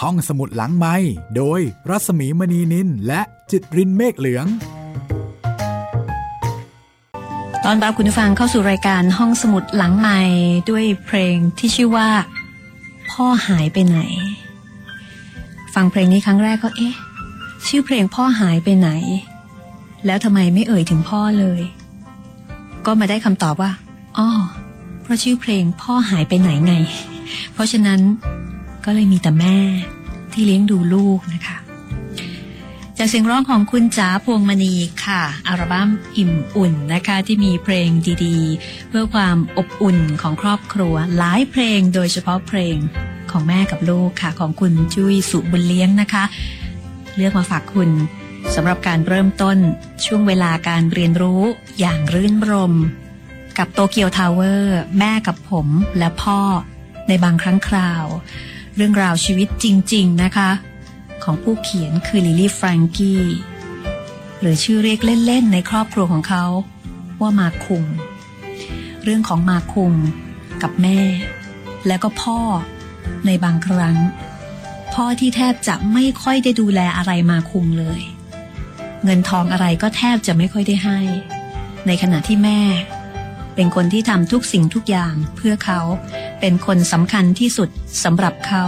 ห้องสมุดหลังไม้โดยรัสมีมณีนินและจิตรินเมฆเหลือง ตอนรับคุณผู้ฟังเข้าสู่รายการห้องสมุดหลังใหม่ด้วยเพลงที่ชื่อว่า พ่อหายไปไหน ฟังเพลงนี้ครั้งแรกก็เอ๊ะ ชื่อเพลงพ่อหายไปไหน แล้วทำไมไม่เอ่ยถึงพ่อเลย ก็มาได้คำตอบว่าอ๋อเพราะชื่อเพลงพ่อหายไปไหนไง เพราะฉะนั้น ก็เลยมีแต่แม่ที่เลี้ยงดูลูกนะคะ จากเสียงร้องของคุณจ๋าพวงมณีค่ะอัลบั้มอิ่มอุ่นนะคะ ที่มีเพลงดีๆ เพื่อความอบอุ่นของครอบครัว หลายเพลงโดยเฉพาะเพลงของแม่กับลูกค่ะ ของคุณจุ้ยสุบุญเลี้ยงนะคะ เลือกมาฝากคุณสำหรับการเริ่มต้นช่วงเวลาการเรียนรู้อย่างรื่นรมย์ กับโตเกียวทาวเวอร์ แม่กับผมและพ่อในบางครั้งคราว เรื่องราวชีวิตจริง ๆ นะคะ ของผู้เขียนคือลิลี่แฟรงกี้หรือชื่อเรียกเล่น ๆ ในครอบครัวของเขา ว่ามาคุงเรื่องของมาคุงกับแม่ แล้วก็พ่อในบางครั้ง พ่อที่แทบจะไม่ค่อยได้ดูแลอะไรมาคุงเลย เงินทองอะไรก็แทบจะไม่ค่อยได้ให้ ในขณะที่แม่ เป็นคนที่ทำทุกสิ่งทุกอย่างเพื่อเขา เป็นคนสำคัญที่สุดสำหรับเขา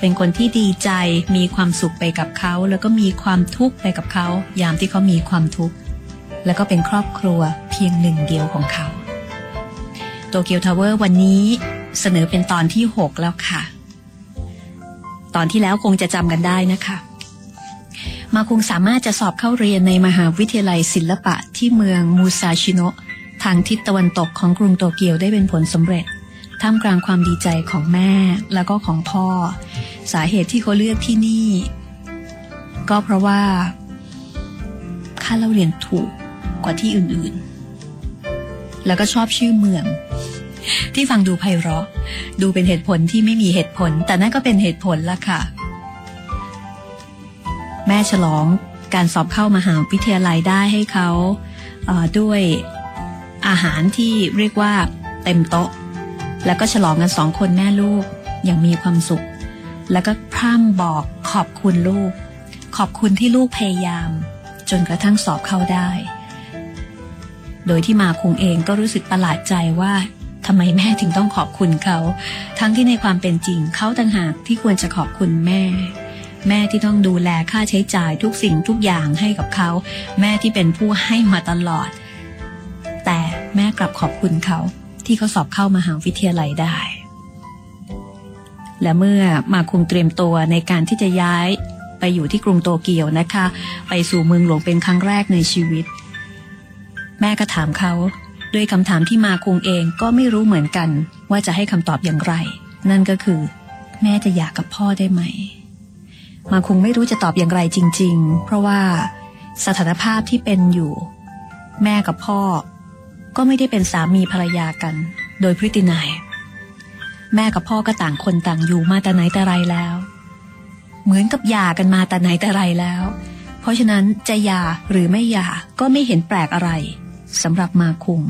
เป็นคนที่ดีใจมีความสุขไปกับเขา แล้วก็มีความทุกข์ไปกับเขา ยามที่เขามีความทุกข์แล้วก็เป็นครอบครัวเพียงหนึ่งเดียวของเขาโตเกียวทาวเวอร์วันนี้เสนอเป็นตอนที่ 6 แล้วค่ะ ตอนที่แล้วคงจะจำกันได้นะคะ มาคงสามารถจะสอบเข้าเรียนในมหาวิทยาลัยศิลปะที่เมืองมูซาชิโนะทางทิศตะวันตกของกรุงโตเกียวได้เป็นผลสำเร็จ ท่ามกลางความดีใจของแม่แล้วก็ของพ่อ สาเหตุที่เขาเลือกที่นี่ ก็เพราะว่า ค่าเล่าเรียนถูกกว่าที่อื่นๆ แล้วก็ชอบชื่อเมือง ที่ฟังดูไพเราะ ดูเป็นเหตุผลที่ไม่มีเหตุผล แต่นั่นก็เป็นเหตุผลละค่ะ แม่ฉลองการสอบเข้ามหาวิทยาลัยได้ให้เขาเด้วยอาหารที่เรียกว่าเต็มโต๊ะ แล้วก็ฉลองกันสองคนแม่ลูกอย่างมีความสุข แล้วก็พร่ำบอกขอบคุณลูก ขอบคุณที่ลูกพยายาม จนกระทั่งสอบเข้าได้ โดยที่มาคงเองก็รู้สึกประหลาดใจว่าทำไมแม่ถึงต้องขอบคุณเขา ทั้งที่ในความเป็นจริงเขาต่างหากที่ควรจะขอบคุณแม่ แม่ที่ต้องดูแลค่าใช้จ่ายทุกสิ่งทุกอย่างให้กับเขา แม่ที่เป็นผู้ให้มาตลอด แต่แม่กลับขอบคุณเขา ที่เขาสอบเข้ามหาวิทยาลัยได้ และเมื่อมาคุงเตรียมตัวในการที่จะย้ายไปอยู่ที่กรุงโตเกียวนะคะ ไปสู่เมืองหลวงเป็นครั้งแรกในชีวิต แม่ก็ถามเขาด้วยคำถามที่มาคุงเองก็ไม่รู้เหมือนกัน ว่าจะให้คำตอบอย่างไร นั่นก็คือ แม่จะอยากกับพ่อได้ไหม มาคุงไม่รู้จะตอบอย่างไรจริง ๆ เพราะว่าสถานภาพที่เป็นอยู่ แม่กับพ่อ ก็ไม่ได้เป็นสามีภรรยากัน โดยพฤตินัยแม่กับพ่อก็ต่างคนต่างอยู่มาแต่ไหนแต่ไรแล้ว เหมือนกับหย่ากันมาแต่ไหนแต่ไรแล้ว เพราะฉะนั้นจะหย่าหรือไม่หย่าก็ไม่เห็นแปลกอะไรสำหรับมาคุง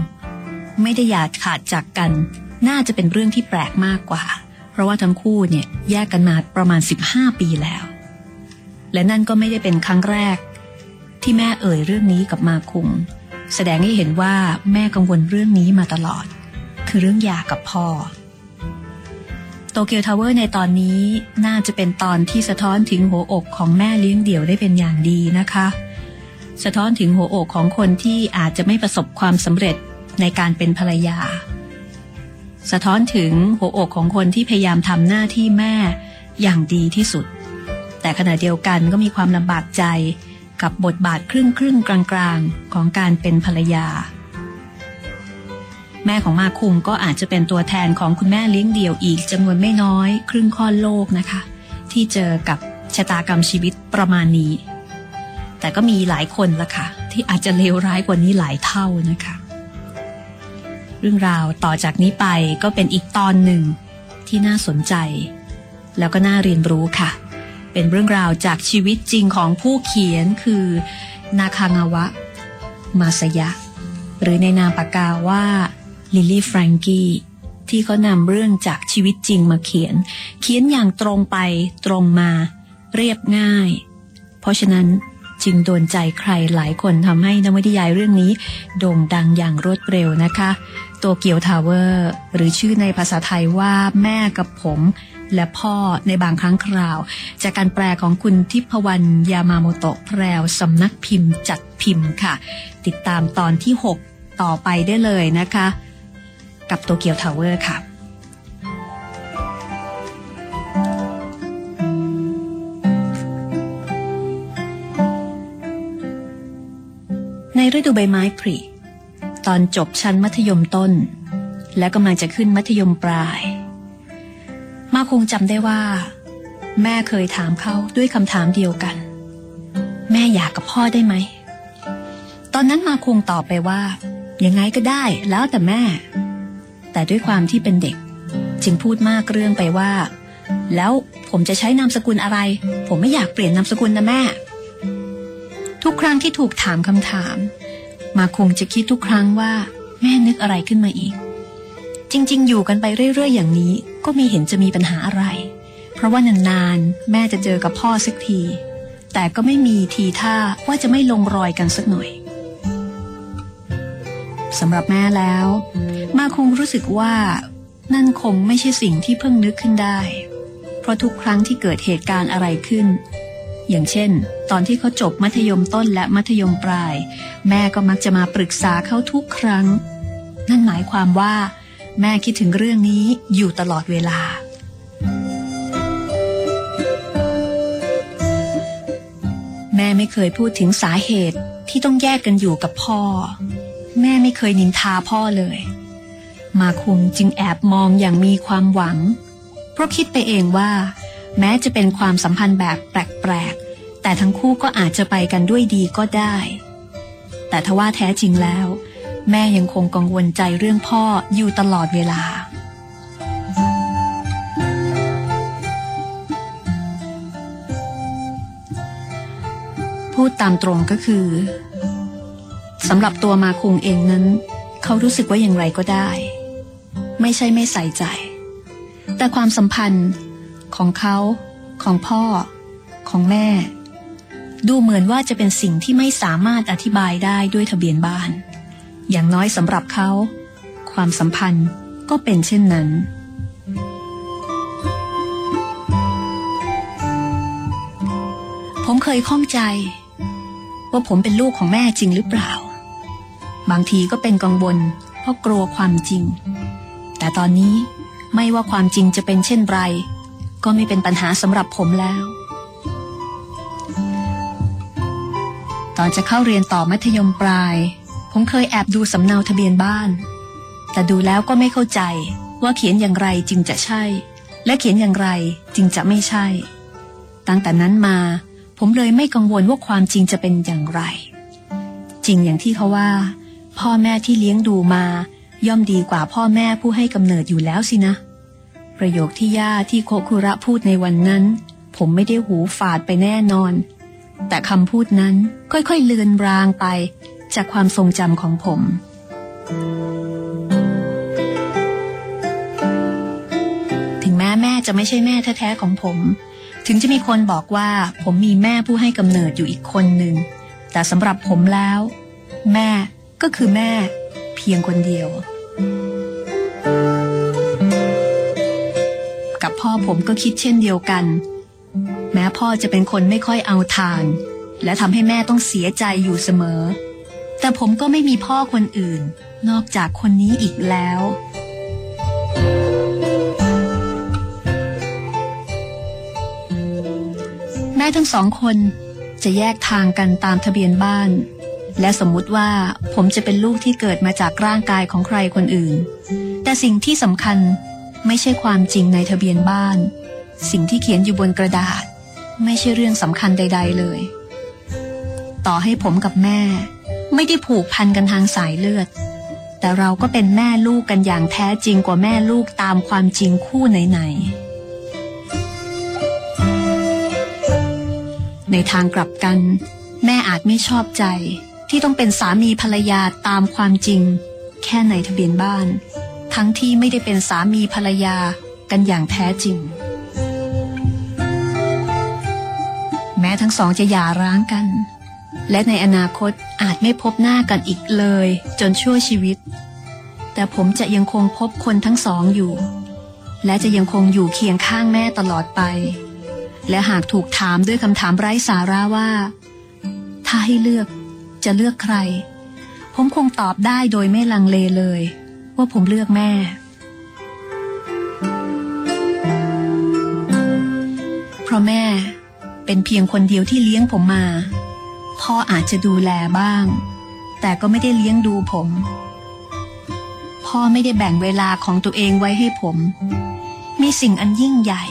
ไม่ได้อยาขาดจากกัน น่าจะเป็นเรื่องที่แปลกมากกว่า เพราะว่าทั้งคู่เนี่ยแยกกันมาประมาณ 15 ปีแล้ว และนั่นก็ไม่ได้เป็นครั้งแรก ที่แม่เอ่ยเรื่องนี้กับมาคุง แสดงให้เห็นว่าแม่กังวลเรื่องนี้มาตลอด คือเรื่องหย่ากับพ่อโตเกียวทาวเวอร์ในตอนนี้น่าจะเป็นตอนที่สะท้อนถึงหัวอกของแม่เลี้ยงเดี่ยวได้เป็นอย่างดีนะคะ สะท้อนถึงหัวอกของคนที่อาจจะไม่ประสบความสำเร็จในการเป็นภรรยา สะท้อนถึงหัวอกของคนที่พยายามทำหน้าที่แม่อย่างดีที่สุด แต่ขณะเดียวกันก็มีความลำบากใจ กับบทบาทครึ่งครึ่งกลางๆ ของการเป็นภรรยา แม่ของมาคุงก็อาจจะเป็นตัวแทนของคุณแม่เลี้ยงเดี่ยวอีกจำนวนไม่น้อย ครึ่งค่อนโลกนะคะ ที่เจอกับชะตากรรมชีวิตประมาณนี้ แต่ก็มีหลายคนละค่ะ ที่อาจจะเลวร้ายกว่านี้หลายเท่านะคะ เรื่องราวต่อจากนี้ไปก็เป็นอีกตอนหนึ่งที่น่าสนใจ แล้วก็น่าเรียนรู้ค่ะ เป็นเรื่องราวจากชีวิตจริงของผู้เขียนคือนาคางาวะ มาสยะ หรือในนามปากกาว่าลิลลี่แฟรงกี้ที่เขานำเรื่องจากชีวิตจริงมาเขียน เขียนอย่างตรงไปตรงมา เรียบง่าย เพราะฉะนั้นจึงโดนใจใครหลายคนทำให้นวนิยายเรื่องนี้ โด่งดังอย่างรวดเร็วนะคะ โตเกียวทาวเวอร์ หรือชื่อในภาษาไทยว่าแม่กับผม และพ่อในบางครั้งคราว จากการแปลของคุณทิพวรรณยามาโมโตะแพรวสำนักพิมพ์จัดพิมพ์ค่ะ ติดตามตอนที่ 6 ต่อไปได้เลยนะคะ กับโตเกียวทาวเวอร์ค่ะในฤดูใบไม้ผลิตอนจบชั้นมัธยมต้น และกำลังจะขึ้นมัธยมปลาย มาคงจำได้ว่า แม่เคยถามเขาด้วยคำถามเดียวกัน แม่อยากกับพ่อได้ไหม ตอนนั้นมาคงตอบไปว่า ยังไงก็ได้แล้วแต่แม่ แต่ด้วยความที่เป็นเด็ก จึงพูดมากเรื่องไปว่า แล้วผมจะใช้นามสกุลอะไร ผมไม่อยากเปลี่ยนนามสกุลนะแม่ ทุกครั้งที่ถูกถามคำถาม มาคงจะคิดทุกครั้งว่า แม่นึกอะไรขึ้นมาอีก จริง ๆ อยู่กันไปเรื่อย ๆ อย่างนี้ ก็ไม่เห็นจะมีปัญหาอะไร เพราะว่านานๆ แม่จะเจอกับพ่อสักที แต่ก็ไม่มีทีท่าว่าจะไม่ลงรอยกันสักหน่อยสำหรับแม่แล้ว มาคงรู้สึกว่า นั่นคงไม่ใช่สิ่งที่เพิ่งนึกขึ้นได้ เพราะทุกครั้งที่เกิดเหตุการณ์อะไรขึ้น อย่างเช่น ตอนที่เขาจบมัธยมต้นและมัธยมปลาย แม่ก็มักจะมาปรึกษาเขาทุกครั้ง นั่นหมายความว่า แม่คิดถึงเรื่องนี้อยู่ตลอดเวลา แม่ไม่เคยพูดถึงสาเหตุที่ต้องแยกกันอยู่กับพ่อ แม่ไม่เคยนินทาพ่อเลย มาคุงจึงแอบมองอย่างมีความหวัง เพราะคิดไปเองว่า แม้จะเป็นความสัมพันธ์แบบแปลกๆ แต่ทั้งคู่ก็อาจจะไปกันด้วยดีก็ได้ แต่ทว่าแท้จริงแล้ว แม่ยังคงกังวลใจเรื่องพ่ออยู่ตลอดเวลา พูดตามตรงก็คือสำหรับตัวมาคุงเองนั้น เขารู้สึกว่าอย่างไรก็ได้ ไม่ใช่ไม่ใส่ใจ แต่ความสัมพันธ์ของเขา ของพ่อ ของแม่ ดูเหมือนว่าจะเป็นสิ่งที่ไม่สามารถอธิบายได้ด้วยทะเบียนบ้าน อย่างน้อยสำหรับเขา ความสัมพันธ์ก็เป็นเช่นนั้น ผมเคยข้องใจ ว่าผมเป็นลูกของแม่จริงหรือเปล่า บางทีก็เป็นกังวลเพราะกลัวความจริง แต่ตอนนี้ไม่ว่าความจริงจะเป็นเช่นไร ก็ไม่เป็นปัญหาสำหรับผมแล้ว ตอนจะเข้าเรียนต่อมัธยมปลาย ผมเคยแอบดูสำเนาทะเบียนบ้าน แต่ดูแล้วก็ไม่เข้าใจว่าเขียนอย่างไรจึงจะใช่ และเขียนอย่างไรจึงจะไม่ใช่ ตั้งแต่นั้นมา ผมเลยไม่กังวลว่าความจริงจะเป็นอย่างไร จริงอย่างที่เขาว่า พ่อแม่ที่เลี้ยงดูมา ย่อมดีกว่าพ่อแม่ผู้ให้กำเนิดอยู่แล้วสินะ ประโยคที่ย่าที่โคคุระพูดในวันนั้น ผมไม่ได้หูฝาดไปแน่นอน แต่คำพูดนั้นค่อยๆเลือนรางไป จากความทรงจำของผม ถึงแม้แม่จะไม่ใช่แม่แท้ๆของผม ถึงจะมีคนบอกว่าผมมีแม่ผู้ให้กำเนิดอยู่อีกคนหนึ่ง แต่สำหรับผมแล้ว แม่ก็คือแม่เพียงคนเดียว กับพ่อผมก็คิดเช่นเดียวกัน แม้พ่อจะเป็นคนไม่ค่อยเอาทาน และทำให้แม่ต้องเสียใจอยู่เสมอ แต่ผมก็ไม่มีพ่อคนอื่น นอกจากคนนี้อีกแล้ว แม่ทั้งสองคนจะแยกทางกันตามทะเบียนบ้าน และสมมุติว่าผมจะเป็นลูกที่เกิดมาจากร่างกายของใครคนอื่น แต่สิ่งที่สำคัญไม่ใช่ความจริงในทะเบียนบ้าน สิ่งที่เขียนอยู่บนกระดาษ ไม่ใช่เรื่องสำคัญใด ๆเลย ต่อให้ผมกับแม่ ไม่ได้ผูกพันกันทางสายเลือด แต่เราก็เป็นแม่ลูกกันอย่างแท้จริงกว่าแม่ลูกตามความจริงคู่ไหนๆในทางกลับกัน แม่อาจไม่ชอบใจที่ต้องเป็นสามีภรรยาตามความจริง แค่ในทะเบียนบ้านททั้งที่ไม่ได้เป็นสามีภรรยากันอย่างแท้จริง แม้ทั้งสองจะหย่าร้างกัน และในอนาคตอาจไม่พบหน้ากันอีกเลย จนชั่วชีวิต แต่ผมจะยังคงพบคนทั้งสองอยู่ และจะยังคงอยู่เคียงข้างแม่ตลอดไป และหากถูกถามด้วยคำถามไร้สาระว่า ถ้าให้เลือกจะเลือกใคร ผมคงตอบได้โดยไม่ลังเลเลย ว่าผมเลือกแม่ เพราะแม่เป็นเพียงคนเดียวที่เลี้ยงผมมา พ่ออาจจะดูแลบ้าง แต่ก็ไม่ได้เลี้ยงดูผม พ่อไม่ได้แบ่งเวลาของตัวเองไว้ให้ผม มีสิ่งอันยิ่งใหญ่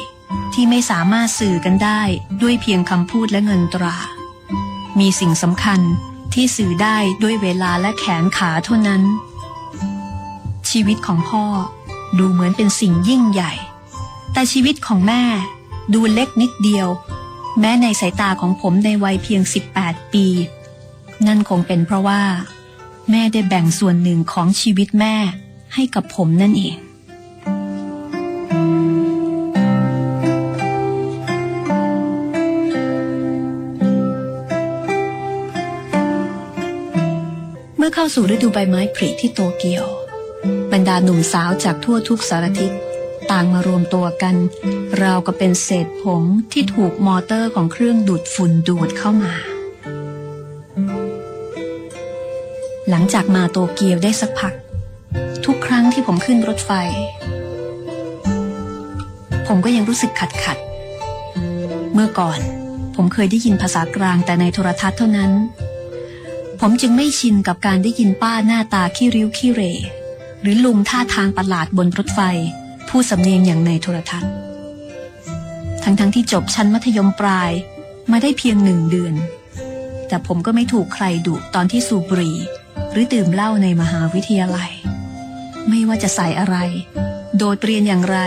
ที่ไม่สามารถสื่อกันได้ด้วยเพียงคำพูดและเงินตรา มีสิ่งสำคัญที่สื่อได้ด้วยเวลาและแขนขาเท่านั้น ชีวิตของพ่อดูเหมือนเป็นสิ่งยิ่งใหญ่ แต่ชีวิตของแม่ดูเล็กนิดเดียว แม้ในสายตาของผมในวัยเพียง 18 ปี นั่นคงเป็นเพราะว่า แม่ได้แบ่งส่วนหนึ่งของชีวิตแม่ให้กับผมนั่นเองเมื่อเข้าสู่ฤดูใบไม้ผลิที่โตเกียว บรรดาหนุ่มสาวจากทั่วทุกสารทิศต่างมารวมตัวกัน ราวกับเป็นเศษผงที่ถูกมอเตอร์ของเครื่องดูดฝุ่นดูดเข้ามา หลังจากมาโตเกียวได้สักพัก ทุกครั้งที่ผมขึ้นรถไฟ ผมก็ยังรู้สึกขัดขัด เมื่อก่อนผมเคยได้ยินภาษากลางแต่ในโทรทัศน์เท่านั้น ผมจึงไม่ชินกับการได้ยินป้าหน้าตาขี้ริ้วขี้เรหรือลุงท่าทางประหลาดบนรถไฟพูดสำเนียงอย่างในโทรทัศน์ ทั้งๆทที่จบชั้นมัธยมปลายมาได้เพียงหนึ่งเดือน แต่ผมก็ไม่ถูกใครดุตอนที่สูบบุหรี่ หรือดื่มเหล้าในมหาวิทยาลัย ไม่ว่าจะใส่อะไร โดดเรียนอย่างไร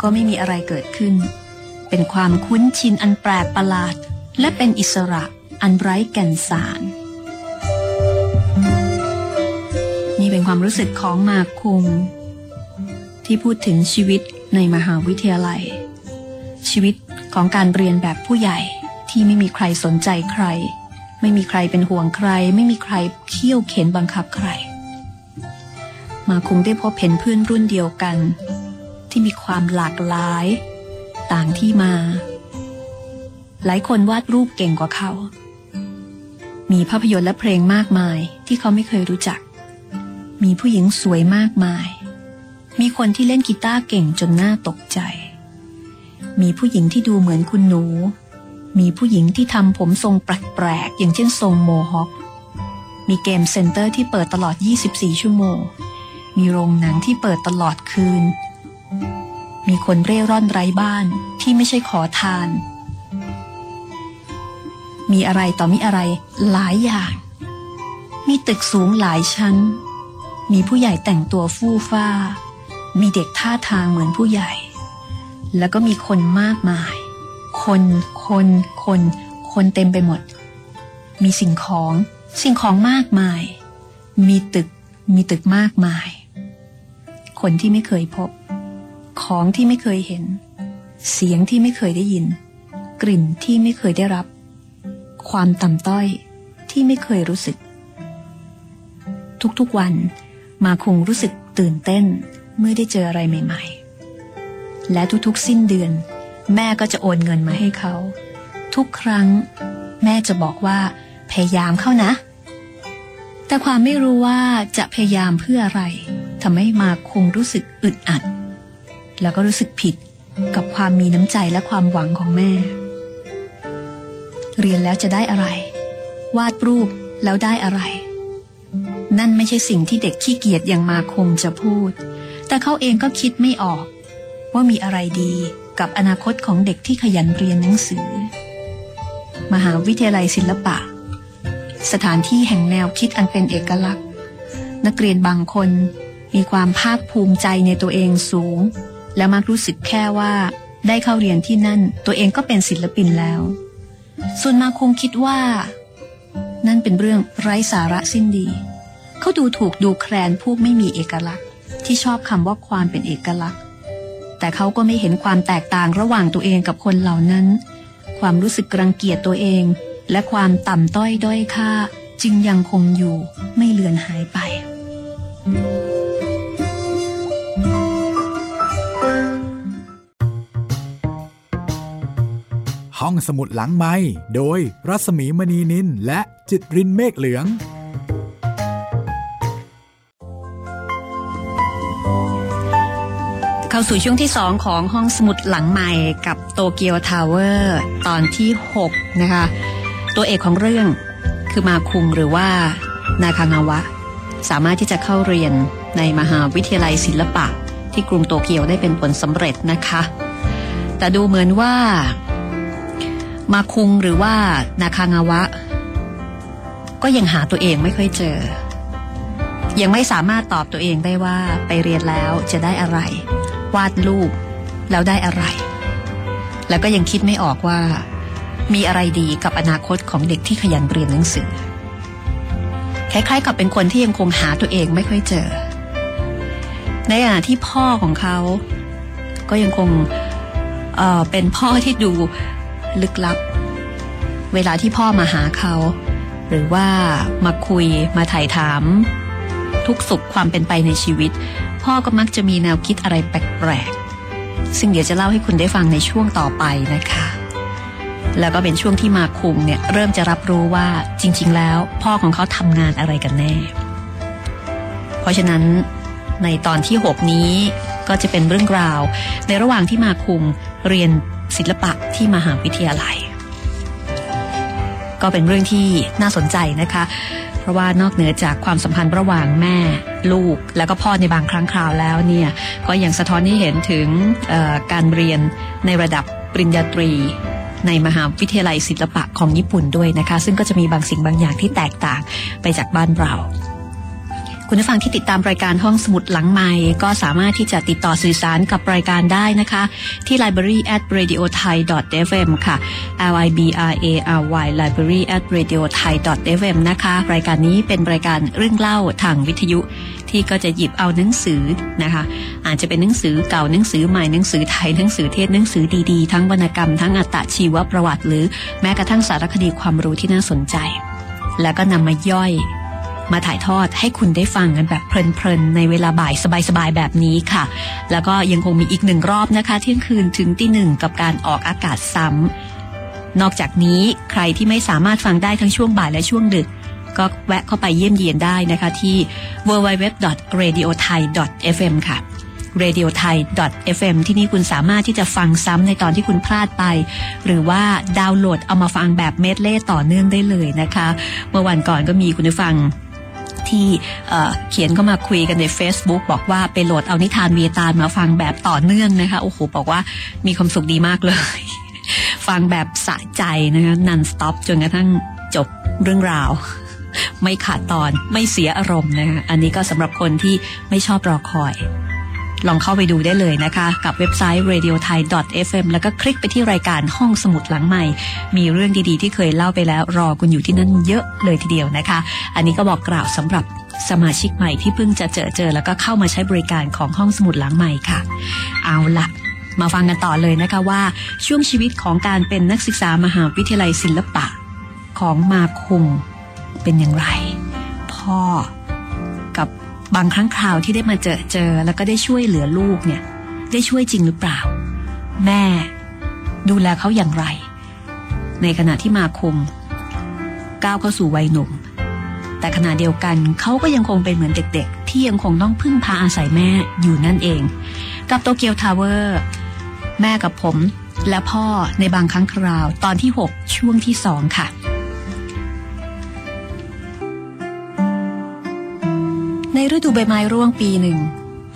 ก็ไม่มีอะไรเกิดขึ้น เป็นความคุ้นชินอันแปลกประหลาด และเป็นอิสระอันไร้แก่นสาร นี่เป็นความรู้สึกของมาคุงที่พูดถึงชีวิตในมหาวิทยาลัย ชีวิตของการเรียนแบบผู้ใหญ่ที่ไม่มีใครสนใจใคร ไม่มีใครเป็นห่วงใคร ไม่มีใครเคี่ยวเข็นบังคับใคร มาคุงได้พบเห็นเพื่อนรุ่นเดียวกัน ที่มีความหลากหลาย ต่างที่มา หลายคนวาดรูปเก่งกว่าเขา มีภาพยนตร์และเพลงมากมายที่เขาไม่เคยรู้จัก มีผู้หญิงสวยมากมาย มีคนที่เล่นกีตาร์เก่งจนน่าตกใจ มีผู้หญิงที่ดูเหมือนคุณหนู มีผู้หญิงที่ทำผมทรงแปลกๆ อย่างเช่นทรงโมฮอคมีเกมเซ็นเตอร์ที่เปิดตลอด 24 ชั่วโมง มีโรงหนังที่เปิดตลอดคืน มีคนเร่ร่อนไร้บ้านที่ไม่ใช่ขอทาน มีอะไรต่อมีอะไรหลายอย่าง มีตึกสูงหลายชั้น มีผู้ใหญ่แต่งตัวฟู่ฟ้า มีเด็กท่าทางเหมือนผู้ใหญ่ แล้วก็มีคนมากมาย คน คน คน คนเต็มไปหมด มีสิ่งของ สิ่งของมากมาย มีตึก มีตึกมากมาย คนที่ไม่เคยพบ ของที่ไม่เคยเห็น เสียงที่ไม่เคยได้ยิน กลิ่นที่ไม่เคยได้รับ ความต่ำต้อยที่ไม่เคยรู้สึก ทุกๆวันมาคงรู้สึกตื่นเต้นเมื่อได้เจออะไรใหม่ ๆ และทุกๆสิ้นเดือน แม่ก็จะโอนเงินมาให้เขา ทุกครั้ง แม่จะบอกว่า พยายามเข้านะ แต่ความไม่รู้ว่าจะพยายามเพื่ออะไรทำให้มาคงรู้สึกอึดอัด แล้วก็รู้สึกผิดกับความมีน้ำใจและความหวังของแม่ เรียนแล้วจะได้อะไร วาดรูปแล้วได้อะไร นั่นไม่ใช่สิ่งที่เด็กขี้เกียจอย่างมาคงจะพูด แต่เขาเองก็คิดไม่ออก ว่ามีอะไรดีกับอนาคตของเด็กที่ขยันเรียนหนังสือ มหาวิทยาลัยศิลปะ สถานที่แห่งแนวคิดอันเป็นเอกลักษณ์ นักเรียนบางคนมีความภาคภูมิใจในตัวเองสูง และมักรู้สึกแค่ว่าได้เข้าเรียนที่นั่น ตัวเองก็เป็นศิลปินแล้ว ส่วนมาคงคิดว่า นั่นเป็นเรื่องไร้สาระสิ้นดี เขาดูถูกดูแคลนพวกไม่มีเอกลักษณ์ ที่ที่ชอบคำว่าความเป็นเอกลักษณ์ แต่เขาก็ไม่เห็นความแตกต่างระหว่างตัวเองกับคนเหล่านั้น ความรู้สึกรังเกียจตัวเอง และความต่ำต้อยด้อยค่า จึงยังคงอยู่ไม่เลือนหายไป ห้องสมุดหลังไม้โดยรัสมีมณีนินและจิตรินเมฆเหลืองาสู่ช่วงที่ 2 ของห้องสมุดหลังใหม่กับโตเกียวทาวเวอร์ตอนที่ 6 นะคะ ตัวเอกของเรื่องคือมาคุงหรือว่า นาคางาวะ สามารถที่จะเข้าเรียนในมหาวิทยาลัยศิลปะ ที่กรุงโตเกียวได้เป็นผลสำเร็จนะคะ แต่ดูเหมือนว่า มาคุงหรือว่า นาคางาวะ ก็ยังหาตัวเองไม่ค่อยเจอ ยังไม่สามารถตอบตัวเองได้ว่าไปเรียนแล้วจะได้อะไร วาดรูป แล้วได้อะไร แล้วก็ยังคิดไม่ออกว่า มีอะไรดีกับอนาคตของเด็กที่ขยันเรียนหนังสือ คล้ายๆ กับเป็นคนที่ยังคงหาตัวเองไม่ค่อยเจอ ในขณะที่พ่อของเขา ก็ยังคงเเป็นพ่อที่ดูลึกลับ เวลาที่พ่อมาหาเขา หรือว่ามาคุยมาถ่ายถาม ทุกสุขความเป็นไปในชีวิต พ่อก็มักจะมีแนวคิดอะไรแปลกๆ ซึ่งเดี๋ยวจะเล่าให้คุณได้ฟังในช่วงต่อไปนะคะ แล้วก็เป็นช่วงที่มาคุมเนี่ยเริ่มจะรับรู้ว่าจริง ๆ แล้ว พ่อของเขาทำงานอะไรกันแน่ เพราะฉะนั้นในตอนที่ 6 นี้ก็จะเป็นเรื่องราว ในระหว่างที่มาคุมเรียนศิลปะที่มหาวิทยาลัย ก็เป็นเรื่องที่น่าสนใจนะคะ เพราะว่านอกเหนือจากความสัมพันธ์ระหว่างแม่ ลูกแล้วก็พ่อในบางครั้งคราวแล้วเนี่ยก็ยังสะท้อนให้เห็นถึงการเรียนในระดับปริญญาตรีในมหาวิทยาลัยศิลปะของญี่ปุ่นด้วยนะคะ ซึ่งก็จะมีบางสิ่งบางอย่างที่แตกต่างไปจากบ้านเรา คุณผู้ฟังที่ติดตามรายการห้องสมุดหลังไม้ก็สามารถที่จะติดต่อสื่อสารกับรายการได้นะคะ ที่ library at radio thai fm ค่ะ l i b r a r y library at radio thai fm นะคะ รายการนี้เป็นรายการเรื่องเล่าทางวิทยุ ที่ก็จะหยิบเอาหนังสือนะคะ อาจจะเป็นหนังสือเก่าหนังสือใหม่หนังสือไทยหนังสือเทศหนังสือดีๆ ทั้งวรรณกรรมทั้งอัตชีวประวัติ หรือแม้กระทั่งสารคดีความรู้ที่น่าสนใจ แล้วก็นำมาย่อย มาถ่ายทอดให้คุณได้ฟังกันแบบเพลินๆในเวลาบ่ายสบายๆแบบนี้ค่ะ แล้วก็ยังคงมีอีกหนึ่งรอบนะคะ เที่ยงคืนถึงตีหนึ่งกับการออกอากาศซ้ำนอกจากนี้ใครที่ไม่สามารถฟังได้ทั้งช่วงบ่ายและช่วงดึกก็แวะเข้าไปเยี่ยมเยียนได้นะคะที่ www.radiothai.fm ค่ะ radio thai fm ที่นี่คุณสามารถที่จะฟังซ้ำในตอนที่คุณพลาดไป หรือว่าดาวน์โหลดเอามาฟังแบบเมดเล่ต่อเนื่องได้เลยนะคะ เมื่อวันก่อนก็มีคุณผู้ฟัง ที่เขียนเข้ามาคุยกันใน Facebook บอกว่าไปโหลดเอานิทานเวียตาลมาฟังแบบต่อเนื่องนะคะโอ้โหบอกว่ามีความสุขดีมากเลย ฟังแบบสะใจนะคะนันสต็อปจนกระทั่งจบเรื่องราว ไม่ขาดตอนไม่เสียอารมณ์นะคะอันนี้ก็สำหรับคนที่ไม่ชอบรอคอย ลองเข้าไปดูได้เลยนะคะ กับเว็บไซต์ radio thai fm แล้วก็คลิกไปที่รายการห้องสมุดหลังใหม่ มีเรื่องดีๆ ที่เคยเล่าไปแล้ว รอคุณอยู่ที่นั่นเยอะเลยทีเดียวนะคะ อันนี้ก็บอกกล่าวสำหรับสมาชิกใหม่ที่เพิ่งจะเจอเจอ แล้วก็เข้ามาใช้บริการของห้องสมุดหลังใหม่ค่ะ เอาละมาฟังกันต่อเลยนะคะว่าช่วงชีวิตของการเป็นนักศึกษามหาวิทยาลัยศิลปะของมาคุงเป็นอย่างไร พ่อกับ บางครั้งคราวที่ได้มาเจอเจอ แล้วก็ได้ช่วยเหลือลูกเนี่ย ได้ช่วยจริงหรือเปล่า แม่ดูแลเขาอย่างไร ในขณะที่มาคม ก้าวเข้าสู่วัยหนุ่ม แต่ขณะเดียวกันเขาก็ยังคงเป็นเหมือนเด็ก ๆ ที่ยังคงต้องพึ่งพาอาศัยแม่อยู่นั่นเอง กับโตเกียวทาวเวอร์แม่กับผมและพ่อในบางครั้งคราวตอนที่ 6 ช่วงที่สองค่ะ ในฤดูใบไม้ร่วงปีหนึ่ง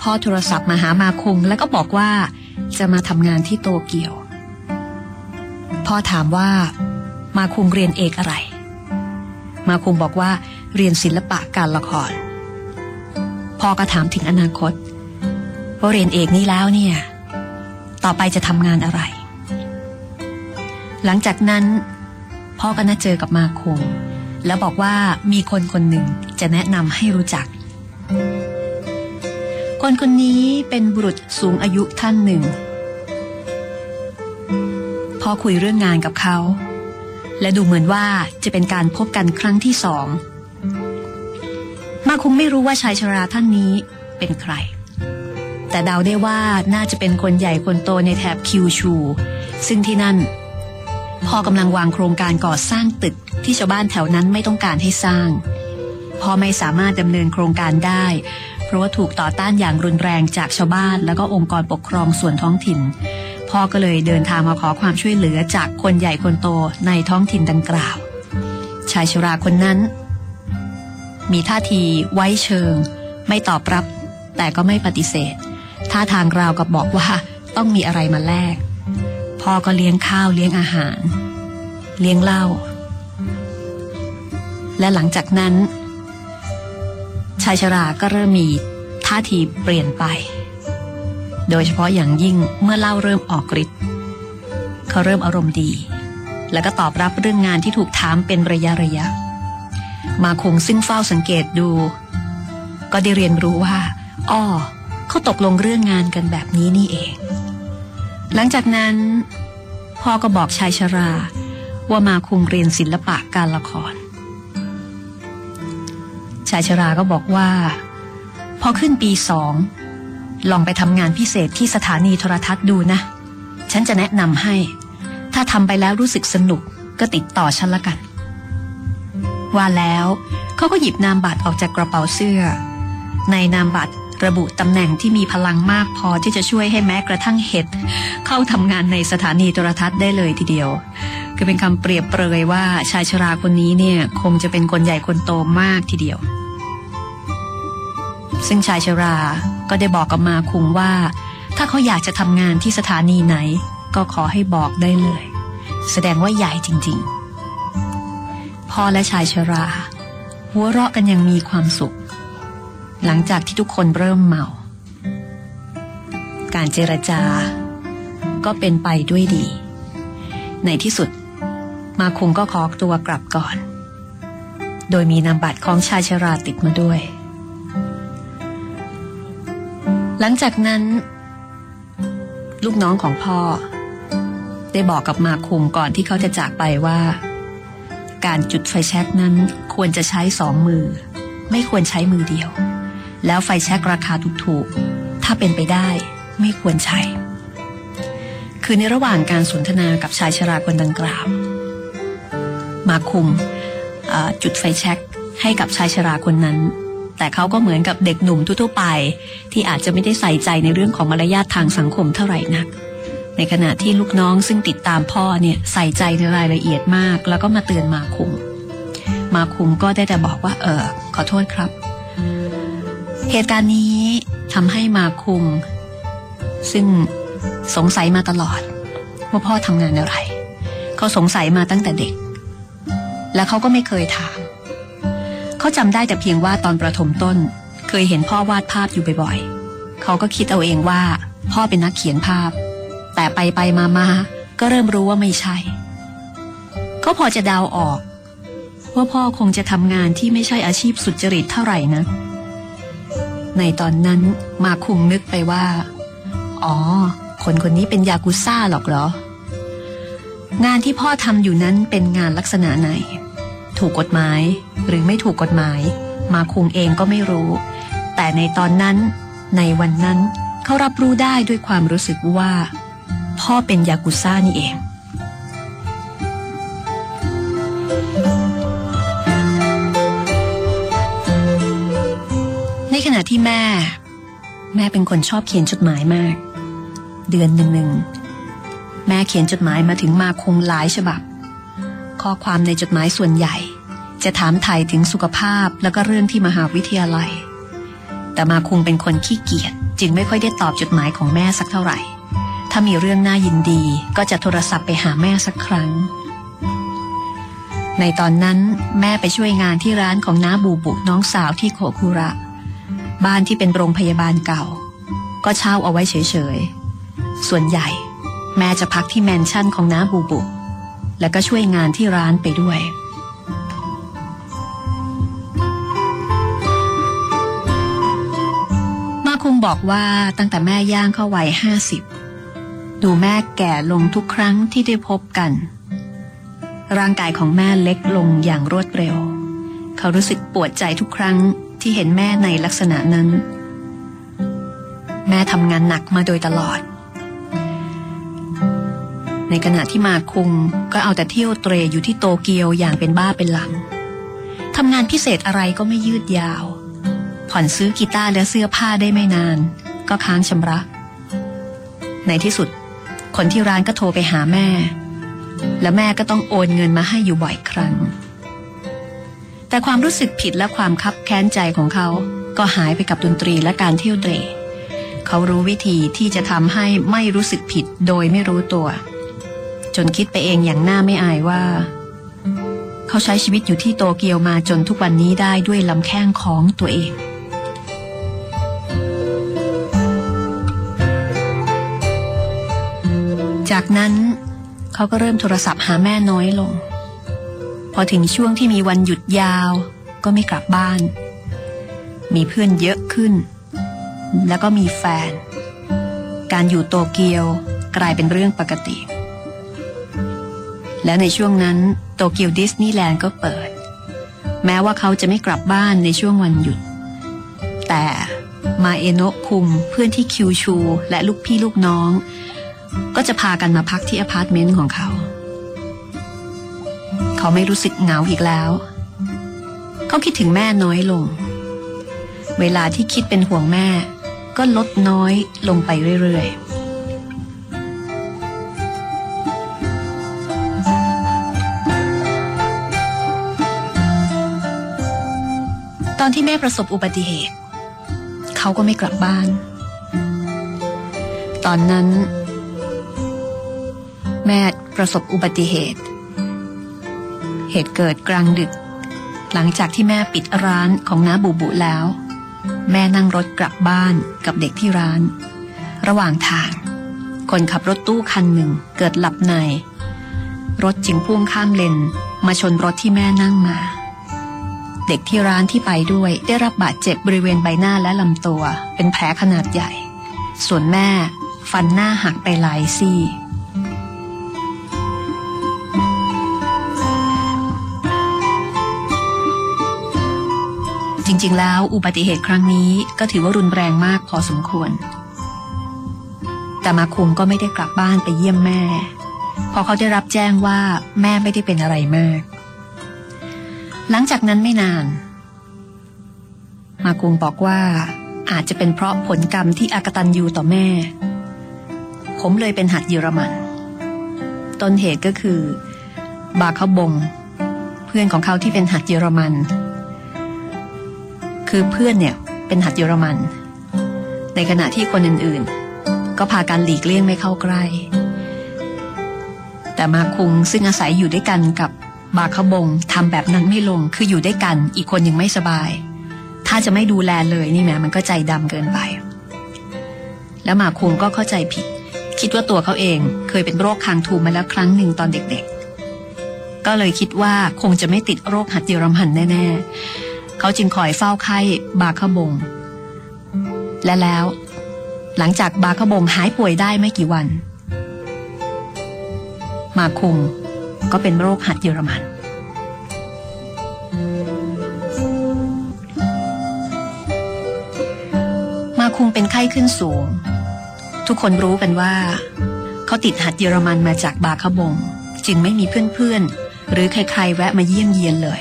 พ่อโทรศัพท์มาหามาคุงแล้วก็บอกว่าจะมาทำงานที่โตเกียว พ่อถามว่ามาคุงเรียนเอกอะไร มาคุงบอกว่าเรียนศิลปะการละคร พ่อก็ถามถึงอนาคตว่าเรียนเอกนี้แล้วเนี่ย ต่อไปจะทำงานอะไร หลังจากนั้น พ่อก็นัดเจอกับมาคุงแล้วบอกว่ามีคนคนหนึ่งจะแนะนำให้รู้จัก คนคนนี้เป็นบุรุษสูงอายุท่านหนึ่ง พอคุยเรื่องงานกับเขา และดูเหมือนว่าจะเป็นการพบกันครั้งที่สอง มาคงไม่รู้ว่าชายชราท่านนี้เป็นใคร แต่เดาได้ว่าน่าจะเป็นคนใหญ่คนโตในแถบคิวชู ซึ่งที่นั่นพ่อกำลังวางโครงการก่อสร้างตึกที่ชาวบ้านแถวนั้นไม่ต้องการให้สร้าง พ่อไม่สามารถดำเนินโครงการได้ เพราะว่าถูกต่อต้านอย่างรุนแรงจากชาวบ้าน แล้วก็องค์กรปกครองส่วนท้องถิ่น พ่อก็เลยเดินทางมาขอความช่วยเหลือจากคนใหญ่คนโตในท้องถิ่นดังกล่าว ชายชราคนนั้น มีท่าทีไว้เชิง ไม่ตอบรับ แต่ก็ไม่ปฏิเสธท่าทางราวกับบอกว่าต้องมีอะไรมาแลกพ่อก็เลี้ยงข้าวเลี้ยงอาหาร เลี้ยงเหล้าและหลังจากนั้น ชายชราก็เริ่มมีท่าทีเปลี่ยนไป โดยเฉพาะอย่างยิ่งเมื่อเล่าเริ่มออกฤทธิ์เขาเริ่มอารมณ์ดี แล้วก็ตอบรับเรื่องงานที่ถูกถามเป็นระยะระยะ มาคงซึ่งเฝ้าสังเกตดู ก็ได้เรียนรู้ว่าอ้อเขาตกลงเรื่องงานกันแบบนี้นี่เอง หลังจากนั้นพ่อก็บอกชายชราว่ามาคุงเรียนศิลปะการละครายชราก็บอกว่า พอขึ้นปีสองลองไปทำงานพิเศษที่สถานีโทรทัศน์ดูนะ ฉันจะแนะนำให้ ถ้าทำไปแล้วรู้สึกสนุกก็ติดต่อฉันละกัน ว่าแล้วเขาก็หยิบนามบัตรออกจากกระเป๋าเสื้อ ในนามบัตรระบุตำแหน่งที่มีพลังมากพอที่จะช่วยให้แม้กระทั่งเห็ด เข้าทำงานในสถานีโทรทัศน์ได้เลยทีเดียว คือเป็นคำเปรียบเปรยว่าชายชราคนนี้เนี่ย คงจะเป็นคนใหญ่คนโตมากทีเดียว ซึ่งชายชราก็ได้บอกกับมาคุงว่า ถ้าเขาอยากจะทำงานที่สถานีไหน ก็ขอให้บอกได้เลย แสดงว่าใหญ่จริงๆ พ่อและชายชรา หัวเราะกันยังมีความสุข หลังจากที่ทุกคนเริ่มเมา การเจรจาก็เป็นไปด้วยดี ในที่สุด มาคุงก็ขอตัวกลับก่อน โดยมีนามบัตรของชายชราติดมาด้วย หลังจากนั้น ลูกน้องของพ่อ ได้บอกกับมาคุงก่อนที่เขาจะจากไปว่า การจุดไฟแช็กนั้นควรจะใช้สองมือ ไม่ควรใช้มือเดียว แล้วไฟแช็กราคาถูกๆ ถ้าเป็นไปได้ไม่ควรใช้ คือในระหว่างการสนทนากับชายชราคนดังกล่าว มาคุมจุดไฟแช็กให้กับชายชราคนนั้น แต่เขาก็เหมือนกับเด็กหนุ่มทั่วไป ที่อาจจะไม่ได้ใส่ใจในเรื่องของมารยาททางสังคมเท่าไหร่นัก ในขณะที่ลูกน้องซึ่งติดตามพ่อเนี่ยใส่ใจในรายละเอียดมาก แล้วก็มาเตือนมาคุม มาคุมก็ได้แต่บอกว่า เออขอโทษครับ เหตุการณ์นี้ทำให้มาคุม ซึ่งสงสัยมาตลอด ว่าพ่อทำงานอะไรเขาสงสัยมาตั้งแต่เด็ก และเขาก็ไม่เคยถาม เขาจำได้แต่เพียงว่าตอนประถมต้น เคยเห็นพ่อวาดภาพอยู่บ่อยๆ เขาก็คิดเอาเองว่า พ่อเป็นนักเขียนภาพ แต่ไปไปมามาก็เริ่มรู้ว่าไม่ใช่ เขาพอจะเดาออกว่าพ่อคงจะทำงานที่ไม่ใช่อาชีพสุจริตเท่าไหร่นะ ในตอนนั้นมาคุงนึกไปว่า อ๋อ คนคนนี้เป็นยากุซ่าหรอกเหรอ งานที่พ่อทำอยู่นั้นเป็นงานลักษณะไหน ถูกกฎหมาย หรือไม่ถูกกฎหมาย มาคุงเองก็ไม่รู้ แต่ในตอนนั้น ในวันนั้นเขารับรู้ได้ด้วยความรู้สึกว่า พ่อเป็นยากุซ่านี่เองในขณะที่แม่ แม่เป็นคนชอบเขียนจดหมายมาก เดือนหนึ่งหนึ่งแม่เขียนจดหมายมาถึงมาคงหลายฉบับ ข้อความในจดหมายส่วนใหญ่ จะถามไทยถึงสุขภาพแล้วก็เรื่องที่มหาวิทยาลัย แต่มาคงเป็นคนขี้เกียจจึงไม่ค่อยได้ตอบจดหมายของแม่สักเท่าไหร่ ถ้ามีเรื่องน่ายินดีก็จะโทรศัพท์ไปหาแม่สักครั้ง ในตอนนั้นแม่ไปช่วยงานที่ร้านของน้าบูบุน้องสาวที่โคคุระ บ้านที่เป็นโรงพยาบาลเก่า ก็เช่าเอาไว้เฉยๆ ส่วนใหญ่ แม่จะพักที่แมนชั่นของน้าบูบุ แล้วก็ช่วยงานที่ร้านไปด้วย บอกว่าตั้งแต่แม่ย่างเข้าวัยห้าสิบดูแม่แก่ลงทุกครั้งที่ได้พบกัน ร่างกายของแม่เล็กลงอย่างรวดเร็ว เขารู้สึกปวดใจทุกครั้งที่เห็นแม่ในลักษณะนั้น แม่ทำงานหนักมาโดยตลอด ในขณะที่มาคุงก็เอาแต่เที่ยวเตรอยู่ที่โตเกียวอย่างเป็นบ้าเป็นหลังทำงานพิเศษอะไรก็ไม่ยืดยาว ผ่อนซื้อกีตาร์และเสื้อผ้าได้ไม่นาน ก็ค้างชำระ ในที่สุด คนที่ร้านก็โทรไปหาแม่ และแม่ก็ต้องโอนเงินมาให้อยู่บ่อยครั้ง แต่ความรู้สึกผิดและความคับแค้นใจของเขา ก็หายไปกับดนตรีและการเที่ยวเตรเขารู้วิธีที่จะทำให้ไม่รู้สึกผิดโดยไม่รู้ตัว จนคิดไปเองอย่างหน่าไม่อายว่า เขาใช้ชีวิตอยู่ที่โตเกียวมาจนทุกวันนี้ได้ด้วยลำแข้งของตัวเอง จากนั้นเขาก็เริ่มโทรศัพท์หาแม่น้อยลง พอถึงช่วงที่มีวันหยุดยาวก็ไม่กลับบ้าน มีเพื่อนเยอะขึ้น แล้วก็มีแฟน การอยู่โตเกียวกลายเป็นเรื่องปกติ และในช่วงนั้นโตเกียวดิสนีย์แลนด์ก็เปิด แม้ว่าเขาจะไม่กลับบ้านในช่วงวันหยุด แต่มาเอโนะคุมเพื่อนที่คิวชู และลูกพี่ลูกน้อง ก็จะพากันมาพักที่อพาร์ตเมนต์ของเขา เขาไม่รู้สึกเหงาอีกแล้ว เขาคิดถึงแม่น้อยลง เวลาที่คิดเป็นห่วงแม่ ก็ลดน้อยลงไปเรื่อยๆตอนที่แม่ประสบอุบัติเหตุ เขาก็ไม่กลับบ้าน ตอนนั้น แม่ประสบอุบัติเหตุ เหตุเกิดกลางดึก หลังจากที่แม่ปิดร้านของน้าบูบุแล้ว แม่นั่งรถกลับบ้านกับเด็กที่ร้าน ระหว่างทาง คนขับรถตู้คันหนึ่งเกิดหลับใน รถจึงพุ่งข้ามเลนมาชนรถที่แม่นั่งมา เด็กที่ร้านที่ไปด้วยได้รับบาดเจ็บบริเวณใบหน้าและลำตัว เป็นแผลขนาดใหญ่ ส่วนแม่ฟันหน้าหักไปหลายซี่ จริง ๆ แล้วอุบัติเหตุครั้งนี้ก็ถือว่ารุนแรงมากพอสมควร แต่มาคุงก็ไม่ได้กลับบ้านไปเยี่ยมแม่ พอเขาได้รับแจ้งว่าแม่ไม่ได้เป็นอะไรมาก หลังจากนั้นไม่นาน มาคุงบอกว่าอาจจะเป็นเพราะผลกรรมที่อากตันยูต่อแม่ ผมเลยเป็นหัดเยอรมัน ต้นเหตุก็คือบาคาบง เพื่อนของเขาที่เป็นหัดเยอรมัน คือเพื่อนเนี่ยเป็นหัดเยอรมัน ในขณะที่คนอื่นๆ ก็พากันหลีกเลี่ยงไม่เข้าใกล้ แต่มาคุงซึ่งอาศัยอยู่ด้วยกันกับบาคบงทำแบบนั้นไม่ลงคืออยู่ด้วยกันอีกคนยังไม่สบาย ถ้าจะไม่ดูแลเลยนี่แหมมันก็ใจดำเกินไป แล้วมาคุงก็เข้าใจผิด คิดว่าตัวเขาเองเคยเป็นโรคคางทูมมาแล้วครั้งหนึ่งตอนเด็กๆ ก็เลยคิดว่าคงจะไม่ติดโรคหัดเยอรมันแน่ๆ เขาจึงคอยเฝ้าไข้บาคบง และแล้ว หลังจากบาคบงหายป่วยได้ไม่กี่วัน มาคุงก็เป็นโรคหัดเยอรมัน มาคุงเป็นไข้ขึ้นสูง ทุกคนรู้กันว่า เขาติดหัดเยอรมันมาจากบาคบง จึงไม่มีเพื่อนๆหรือใครๆแวะมาเยี่ยมเยียนเลย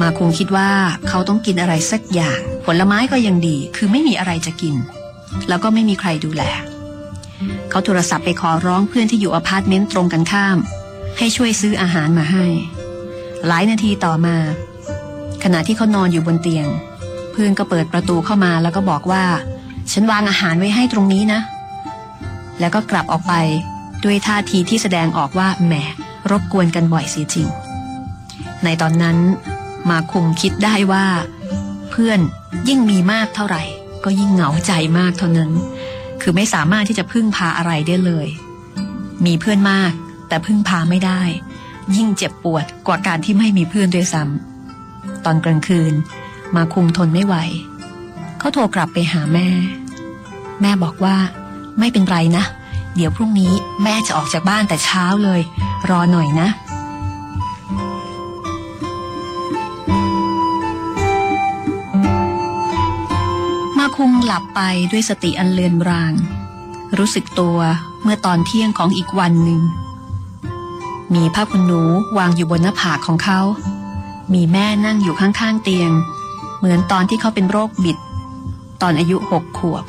มาคงคิดว่าเขาต้องกินอะไรสักอย่าง ผลไม้ก็ยังดีคือไม่มีอะไรจะกิน แล้วก็ไม่มีใครดูแล เขาโทรศัพท์ไปขอร้องเพื่อนที่อยู่อพาร์ตเมนต์ตรงกันข้าม ให้ช่วยซื้ออาหารมาให้ หลายนาทีต่อมา ขณะที่เขานอนอยู่บนเตียง เพื่อนก็เปิดประตูเข้ามาแล้วก็บอกว่า ฉันวางอาหารไว้ให้ตรงนี้นะ แล้วก็กลับออกไปด้วยท่าทีที่แสดงออกว่าแหมรบกวนกันบ่อยเสียจริง ในตอนนั้น มาคุมคิดได้ว่า เพื่อนยิ่งมีมากเท่าไหร่ ก็ยิ่งเหงาใจมากเท่านั้น คือไม่สามารถที่จะพึ่งพาอะไรได้เลย มีเพื่อนมาก แต่พึ่งพาไม่ได้ ยิ่งเจ็บปวดกว่าการที่ไม่มีเพื่อนด้วยซ้ำตอนกลางคืน มาคุมทนไม่ไหวเขาโทรกลับไปหาแม่ แม่บอกว่า ไม่เป็นไรนะ เดี๋ยวพรุ่งนี้แม่จะออกจากบ้านแต่เช้าเลย รอหน่อยนะ มาคุงหลับไปด้วยสติอันเลือนราง รู้สึกตัวเมื่อตอนเที่ยงของอีกวันหนึ่ง มีผ้าขนหนูวางอยู่บนหน้าผากของเขา มีแม่นั่งอยู่ข้างๆเตียง เหมือนตอนที่เขาเป็นโรคบิด ตอนอายุหกขวบ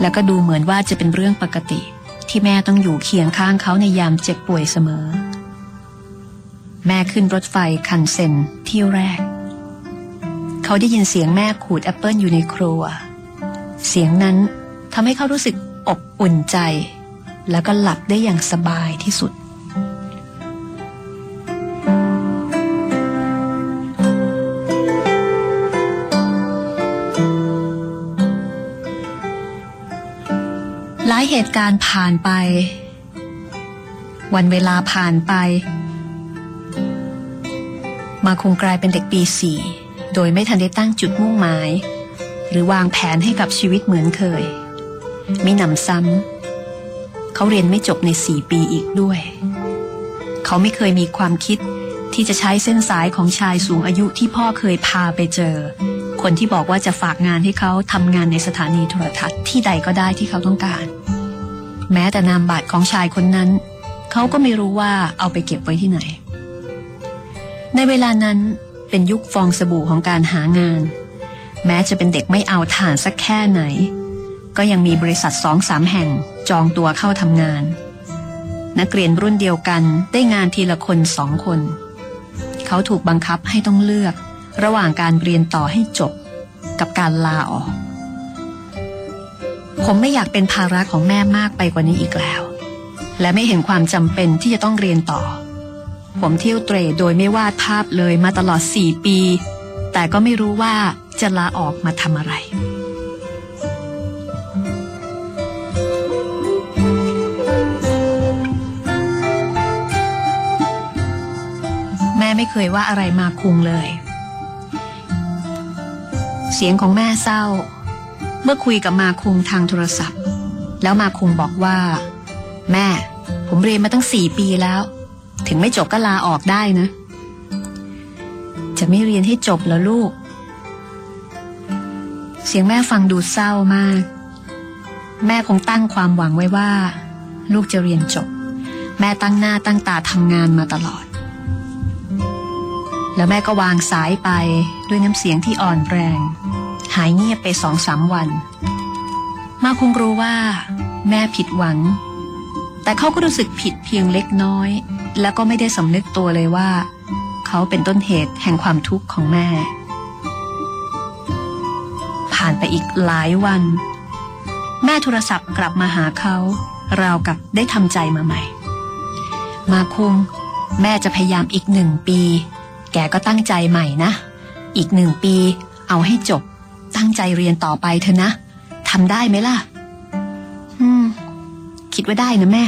แล้วก็ดูเหมือนว่าจะเป็นเรื่องปกติ ที่แม่ต้องอยู่เคียงข้างเขาในยามเจ็บป่วยเสมอ แม่ขึ้นรถไฟคันเซนที่แรก เขาได้ยินเสียงแม่ขูดแอปเปิลอยู่ในครัว เสียงนั้นทำให้เขารู้สึกอบอุ่นใจ แล้วก็หลับได้อย่างสบายที่สุด หลายเหตุการณ์ผ่านไป วันเวลาผ่านไป มาคงกลายเป็นเด็กปีสี่ โดยไม่ทันได้ตั้งจุดมุ่งหมาย หรือวางแผนให้กับชีวิตเหมือนเคยมิหนำซ้ำเขาเรียนไม่จบในสี่ปีอีกด้วย เขาไม่เคยมีความคิดที่จะใช้เส้นสายของชายสูงอายุที่พ่อเคยพาไปเจอ คนที่บอกว่าจะฝากงานให้เขาทำงานในสถานีโทรทัศน์ที่ใดก็ได้ที่เขาต้องการ แม้แต่นามบัตรของชายคนนั้น เขาก็ไม่รู้ว่าเอาไปเก็บไว้ที่ไหน ในเวลานั้น เป็นยุคฟองสบู่ของการหางาน แม้จะเป็นเด็กไม่เอาฐานสักแค่ไหน ก็ยังมีบริษัทสองสามแห่งจองตัวเข้าทำงาน นักเรียนรุ่นเดียวกันได้งานทีละคนสองคน เขาถูกบังคับให้ต้องเลือก ระหว่างการเรียนต่อให้จบ กับการลาออก ผมไม่อยากเป็นภาระของแม่มากไปกว่านี้อีกแล้ว และไม่เห็นความจำเป็นที่จะต้องเรียนต่อ ผมเที่ยวเตรโดยไม่วาดภาพเลยมาตลอดสี่ปี แต่ก็ไม่รู้ว่าจะลาออกมาทำอะไร แม่ไม่เคยว่าอะไรมาคุงเลย เสียงของแม่เศร้า เมื่อคุยกับมาคุงทางโทรศัพท์ แล้วมาคุงบอกว่า แม่ ผมเรียนมาตั้งสี่ปีแล้ว ถึงไม่จบก็ลาออกได้นะ จะไม่เรียนให้จบแล้วลูก เสียงแม่ฟังดูเศร้ามาก แม่คงตั้งความหวังไว้ว่า ลูกจะเรียนจบ แม่ตั้งหน้าตั้งตาทำงานมาตลอด แล้วแม่ก็วางสายไปด้วยน้ำเสียงที่อ่อนแรง หายเงียบไปสองสามวัน มาคงรู้ว่า แม่ผิดหวังแต่เขาก็รู้สึกผิดเพียงเล็กน้อย แล้วก็ไม่ได้สำนึกตัวเลยว่า เขาเป็นต้นเหตุแห่งความทุกข์ของแม่ ผ่านไปอีกหลายวัน แม่โทรศัพท์กลับมาหาเขาราวกับได้ทำใจมาใหม่ มาคุงแม่จะพยายามอีกหนึ่งปี แกก็ตั้งใจใหม่นะ อีกหนึ่งปี เอาให้จบ ตั้งใจเรียนต่อไปเถอะนะทำได้ไหมล่ะ อืม คิดว่าได้นะแม่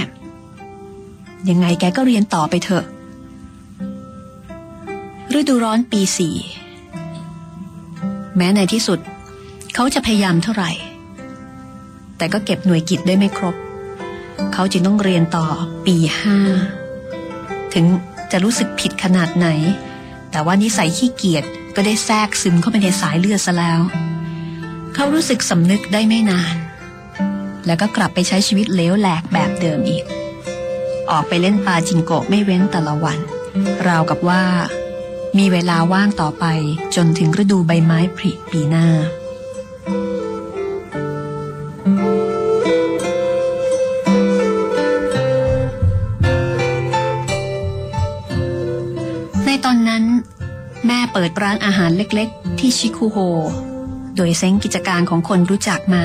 ยังไงแกก็เรียนต่อไปเถอะ ฤดูร้อนปีสี่แม้ในที่สุด เขาจะพยายามเท่าไหร่ แต่ก็เก็บหน่วยกิจได้ไม่ครบ เขาจึงต้องเรียนต่อปีห้าถึงจะรู้สึกผิดขนาดไหน แต่ว่านิสัยขี้เกียจก็ได้แทรกซึมเข้าไปในสายเลือดซะแล้ว เขารู้สึกสำนึกได้ไม่นาน แล้วก็กลับไปใช้ชีวิตเลวแหลกแบบเดิมอีก ออกไปเล่นปาจิงโกะไม่เว้นแต่ละวัน ราวกับว่า มีเวลาว่างต่อไปจนถึงฤดูใบไม้ผลิปีหน้า ในตอนนั้น แม่เปิดร้านอาหารเล็กๆ ที่ชิคุโฮ โดยเซ้งกิจการของคนรู้จักมา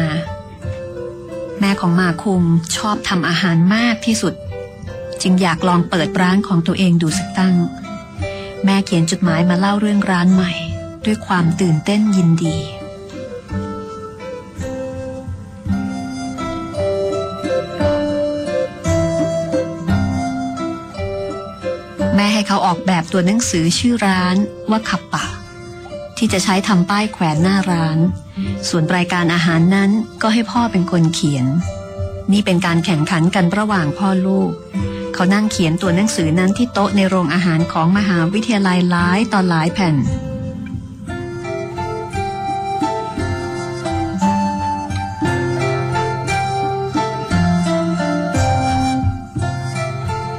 แม่ของมาคุงชอบทำอาหารมากที่สุด จึงอยากลองเปิดร้านของตัวเองดูสักตั้ง แม่เขียนจดหมายมาเล่าเรื่องร้านใหม่ ด้วยความตื่นเต้นยินดี แม่ให้เขาออกแบบตัวหนังสือชื่อร้านว่าขับปะที่จะใช้ทำป้ายแขวนหน้าร้าน ส่วนรายการอาหารนั้นก็ให้พ่อเป็นคนเขียน นี่เป็นการแข่งขันกันระหว่างพ่อลูก เขานั่งเขียนตัวหนังสือนั้นที่โต๊ะในโรงอาหารของมหาวิทยาลัยหลายต่อหลายแผ่น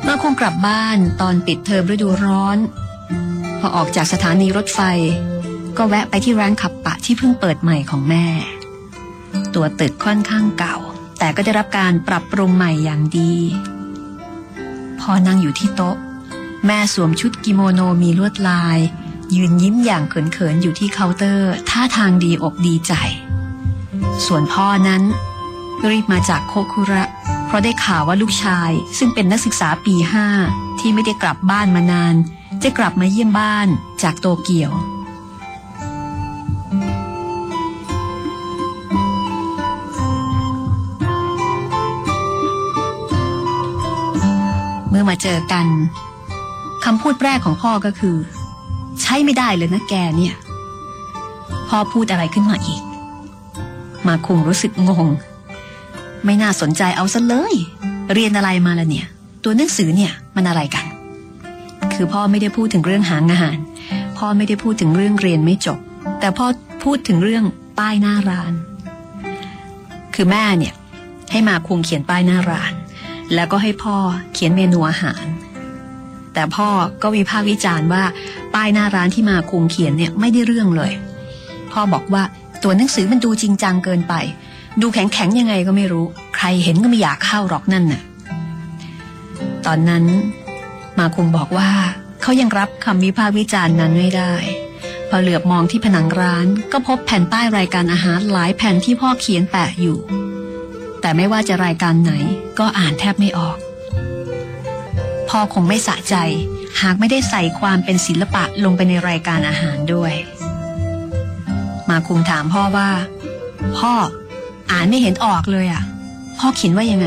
เมื่อคงกลับบ้านตอนปิดเทอมฤดูร้อน พอออกจากสถานีรถไฟ ก็แวะไปที่ร้านขับปะที่เพิ่งเปิดใหม่ของแม่ ตัวตึกค่อนข้างเก่า แต่ก็ได้รับการปรับปรุงใหม่อย่างดี พอนั่งอยู่ที่โต๊ะ แม่สวมชุดกิโมโนมีลวดลาย ยืนยิ้มอย่างเขินๆอยู่ที่เคาน์เตอร์ ท่าทางดีอกดีใจ ส่วนพ่อนั้น รีบมาจากโคคุระ เพราะได้ข่าวว่าลูกชาย ซึ่งเป็นนักศึกษาปีห้าที่ไม่ได้กลับบ้านมานาน จะกลับมาเยี่ยมบ้านจากโตเกียว อมาเจอกันคำพูดแรกของพ่อก็คือ ใช้ไม่ได้เลยนะแกเนี่ย พ่อพูดอะไรขึ้นมาอีก มาคงรู้สึกงง ไม่น่าสนใจเอาซะเลย เรียนอะไรมาละเนี่ย ตัวหนังสือเนี่ยมันอะไรกัน คือพ่อไม่ได้พูดถึงเรื่องหางานพ่อไม่ได้พูดถึงเรื่องเรียนไม่จบ แต่พ่อพูดถึงเรื่องป้ายหน้าร้าน คือแม่เนี่ย ให้มาคุงเขียนป้ายหน้าร้าน แล้วก็ให้พ่อเขียนเมนูอาหาร แต่พ่อก็วิพากษ์วิจารณ์ว่าป้ายหน้าร้านที่มาคุงเขียนเนี่ยไม่ได้เรื่องเลย พ่อบอกว่าตัวหนังสือมันดูจริงจังเกินไป ดูแข็งแข็งยังไงก็ไม่รู้ ใครเห็นก็ไม่อยากเข้าหรอกนั่นน่ะ ตอนนั้นมาคุงบอกว่าเขายังรับคำวิพากษ์วิจารณ์นั้นไม่ได้ พอเหลือบมองที่ผนังร้านก็พบแผ่นป้ายรายการอาหารหลายแผ่นที่พ่อเขียนแปะอยู่ แต่ไม่ว่าจะรายการไหนก็อ่านแทบไม่ออก พ่อคงไม่สะใจ หากไม่ได้ใส่ความเป็นศิลปะลงไปในรายการอาหารด้วย มาคุงถามพ่อว่า พ่ออ่านไม่เห็นออกเลยอะ พ่อเขียนว่ายังไง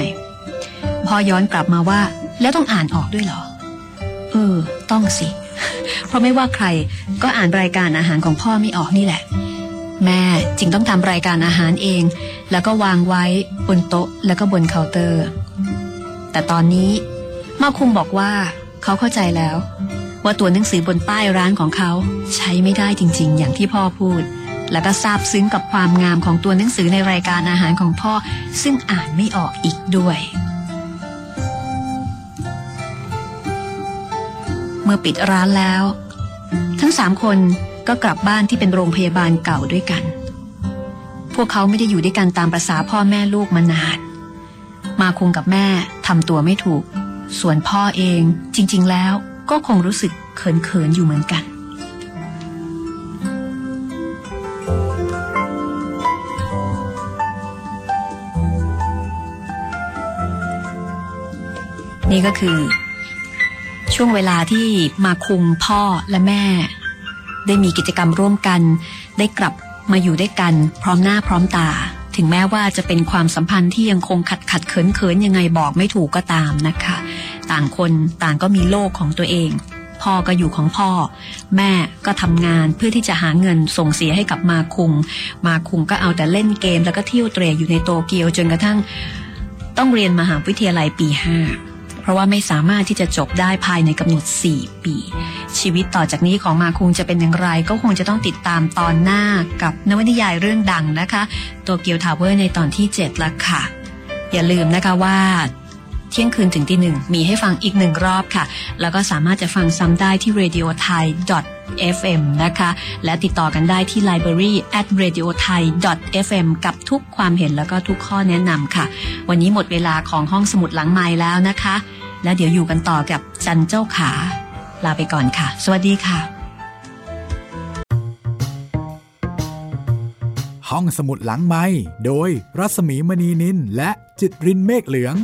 พ่อย้อนกลับมาว่า แล้วต้องอ่านออกด้วยเหรอ เออ ต้องสิ เพราะไม่ว่าใครก็อ่านรายการอาหารของพ่อไม่ออกนี่แหละ แม่จึงต้องทำรายการอาหารเอง แล้วก็วางไว้บนโต๊ะแล้วก็บนเคาน์เตอร์ แต่ตอนนี้มาคุมบอกว่าเขาเข้าใจแล้ว ว่าตัวหนังสือบนป้ายร้านของเขาใช้ไม่ได้จริง ๆ อย่างที่พ่อพูด แล้วก็ซาบซึ้งกับความงามของตัวหนังสือในรายการอาหารของพ่อ ซึ่งอ่านไม่ออกอีกด้วย เมื่อปิดร้านแล้ว ทั้งสามคน ก็กลับบ้านที่เป็นโรงพยาบาลเก่าด้วยกัน พวกเขาไม่ได้อยู่ด้วยกันตามประษาพ่อแม่ลูกมานาน มาคงกับแม่ทำตัวไม่ถูก ส่วนพ่อเองจริง ๆ แล้วก็คงรู้สึกเขิน ๆ อยู่เหมือนกัน นี่ก็คือ ช่วงเวลาที่มาคุมพ่อและแม่ ได้มีกิจกรรมร่วมกัน ได้กลับมาอยู่ด้วยกัน พร้อมหน้าพร้อมตา ถึงแม้ว่าจะเป็นความสัมพันธ์ที่ยังคงขัดขัดเขินเขินยังไงบอกไม่ถูกก็ตามนะคะ ต่างคนต่างก็มีโลกของตัวเอง พ่อก็อยู่ของพ่อ แม่ก็ทำงานเพื่อที่จะหาเงินส่งเสียให้กับมาคุง มาคุงก็เอาแต่เล่นเกมแล้วก็เที่ยวเตร่อยู่ในโตเกียวจนกระทั่ง ต้องเรียนมหาวิทยาลัยปีห้า ราะว่าไม่สามารถที่จะจบได้ภายในกำหนด 4 ปี ชีวิตต่อจากนี้ของมาคุงจะเป็นอย่างไร ก็คงจะต้องติดตามตอนหน้ากับนวนิยายเรื่องดังนะคะโตเกียวทาวเวอร์ในตอนที่ 7 ละค่ะ อย่าลืมนะคะว่าเที่ยงคืนถึงตีหนึ่งมีให้ฟังอีกหนึ่งรอบค่ะ แล้วก็สามารถจะฟังซ้ำได้ที่ radio thai fm นะคะ และติดต่อกันได้ที่ library at radio thai fm กับทุกความเห็นแล้วก็ทุกข้อแนะนำค่ะ วันนี้หมดเวลาของห้องสมุดหลังไม้แล้วนะคะ แล้วเดี๋ยวอยู่กันต่อกับจันเจ้าขา ลาไปก่อนค่ะ สวัสดีค่ะ ห้องสมุดหลังไม้โดยรัสมีมณีนินและจิตรินเมฆเหลือง